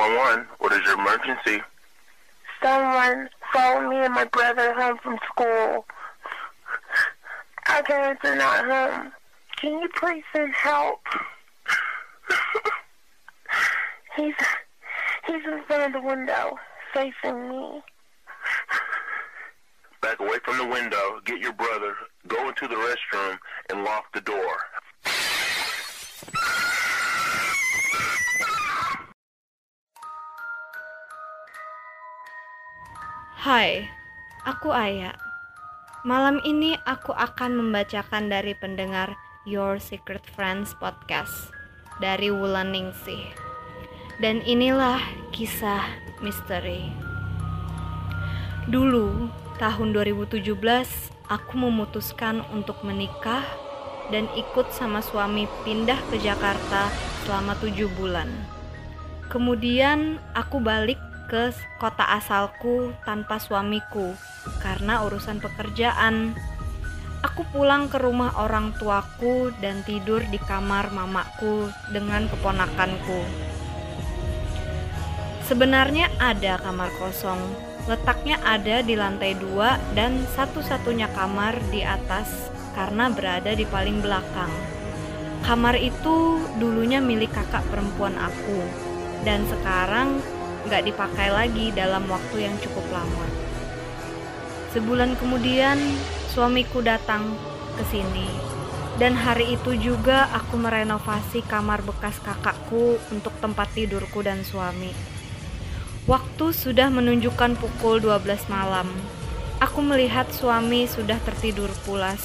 911. What is your emergency? Someone followed me and my brother home from school. Our parents are not home. Can you please send help? he's he's in front of the window, facing me. Back away from the window, get your brother, go into the restroom, and lock the door. Hai, aku Aya. Malam ini aku akan membacakan dari pendengar Your Secret Friends podcast dari Wulan Ningsih. Dan inilah kisah misteri. Dulu, tahun 2017, aku memutuskan untuk menikah dan ikut sama suami pindah ke Jakarta selama tujuh bulan. Kemudian aku balik ke kota asalku tanpa suamiku karena urusan pekerjaan. Aku pulang ke rumah orang tuaku dan tidur di kamar mamaku dengan keponakanku. Sebenarnya ada kamar kosong, letaknya ada di lantai dua dan satu-satunya kamar di atas karena berada di paling belakang. Kamar itu dulunya milik kakak perempuan aku, dan sekarang nggak dipakai lagi dalam waktu yang cukup lama. Sebulan kemudian, suamiku datang ke sini, dan hari itu juga aku merenovasi kamar bekas kakakku untuk tempat tidurku dan suami. Waktu sudah menunjukkan pukul 12 malam. Aku melihat suami sudah tertidur pulas,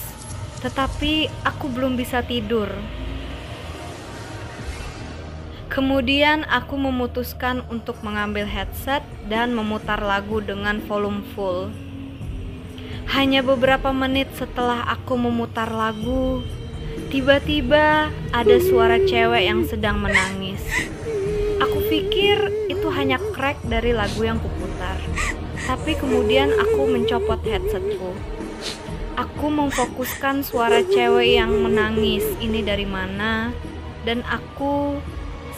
tetapi aku belum bisa tidur Kemudian aku memutuskan untuk mengambil headset dan memutar lagu dengan volume full. Hanya beberapa menit setelah aku memutar lagu, tiba-tiba ada suara cewek yang sedang menangis. Aku pikir itu hanya crack dari lagu yang kuputar. Tapi kemudian aku mencopot headsetku. Aku memfokuskan suara cewek yang menangis ini dari mana dan aku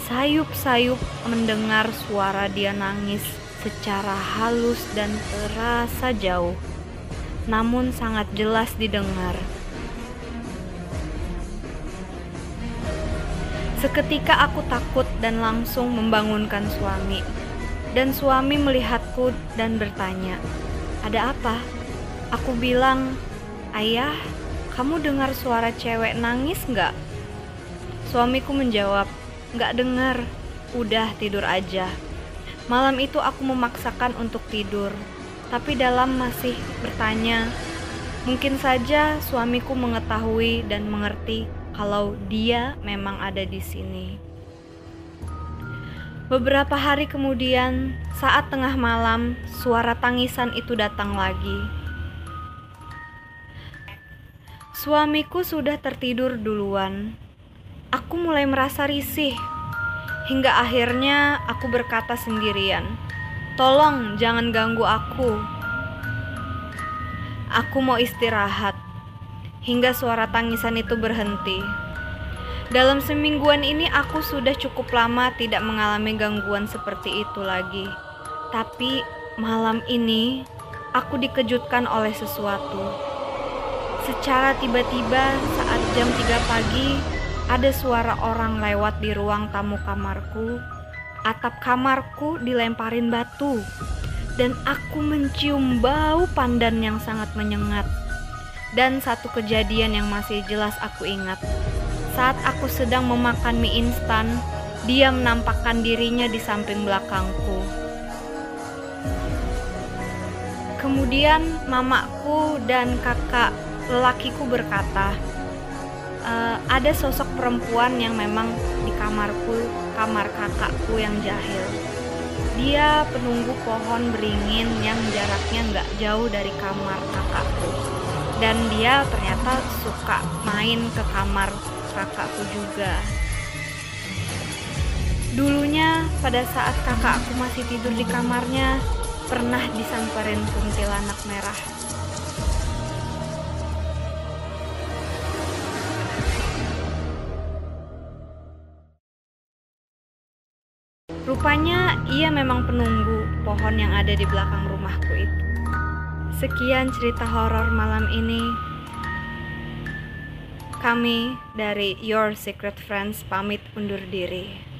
sayup-sayup mendengar suara dia nangis secara halus dan terasa jauh, namun sangat jelas didengar. Seketika aku takut dan langsung membangunkan suami. Dan suami melihatku dan bertanya, "Ada apa?" Aku bilang, "Ayah, kamu dengar suara cewek nangis nggak?" Suamiku menjawab, Gak dengar, udah tidur aja. Malam itu aku memaksakan untuk tidur, tapi dalam masih bertanya. Mungkin saja suamiku mengetahui dan mengerti kalau dia memang ada di sini. Beberapa hari kemudian, saat tengah malam, suara tangisan itu datang lagi. Suamiku sudah tertidur duluan, Aku mulai merasa risih. Hingga akhirnya aku berkata sendirian, "Tolong jangan ganggu aku. Aku mau istirahat." Hingga suara tangisan itu berhenti. Dalam semingguan ini aku sudah cukup lama tidak mengalami gangguan seperti itu lagi. Tapi malam ini aku dikejutkan oleh sesuatu. Secara tiba-tiba saat jam 3 pagi, ada suara orang lewat di ruang tamu kamarku. Atap kamarku dilemparin batu, dan aku mencium bau pandan yang sangat menyengat. Dan satu kejadian yang masih jelas aku ingat, saat aku sedang memakan mie instan, dia menampakkan dirinya di samping belakangku. Kemudian mamaku dan kakak lelakiku berkata, uh, ada sosok perempuan yang memang di kamarku, kamar kakakku yang jahil. Dia penunggu pohon beringin yang jaraknya nggak jauh dari kamar kakakku. Dan dia ternyata suka main ke kamar kakakku juga. Dulunya pada saat kakakku masih tidur di kamarnya, pernah disamperin kuntilanak merah Rupanya ia memang penunggu pohon yang ada di belakang rumahku itu. Sekian cerita horor malam ini. Kami dari Your Secret Friends pamit undur diri.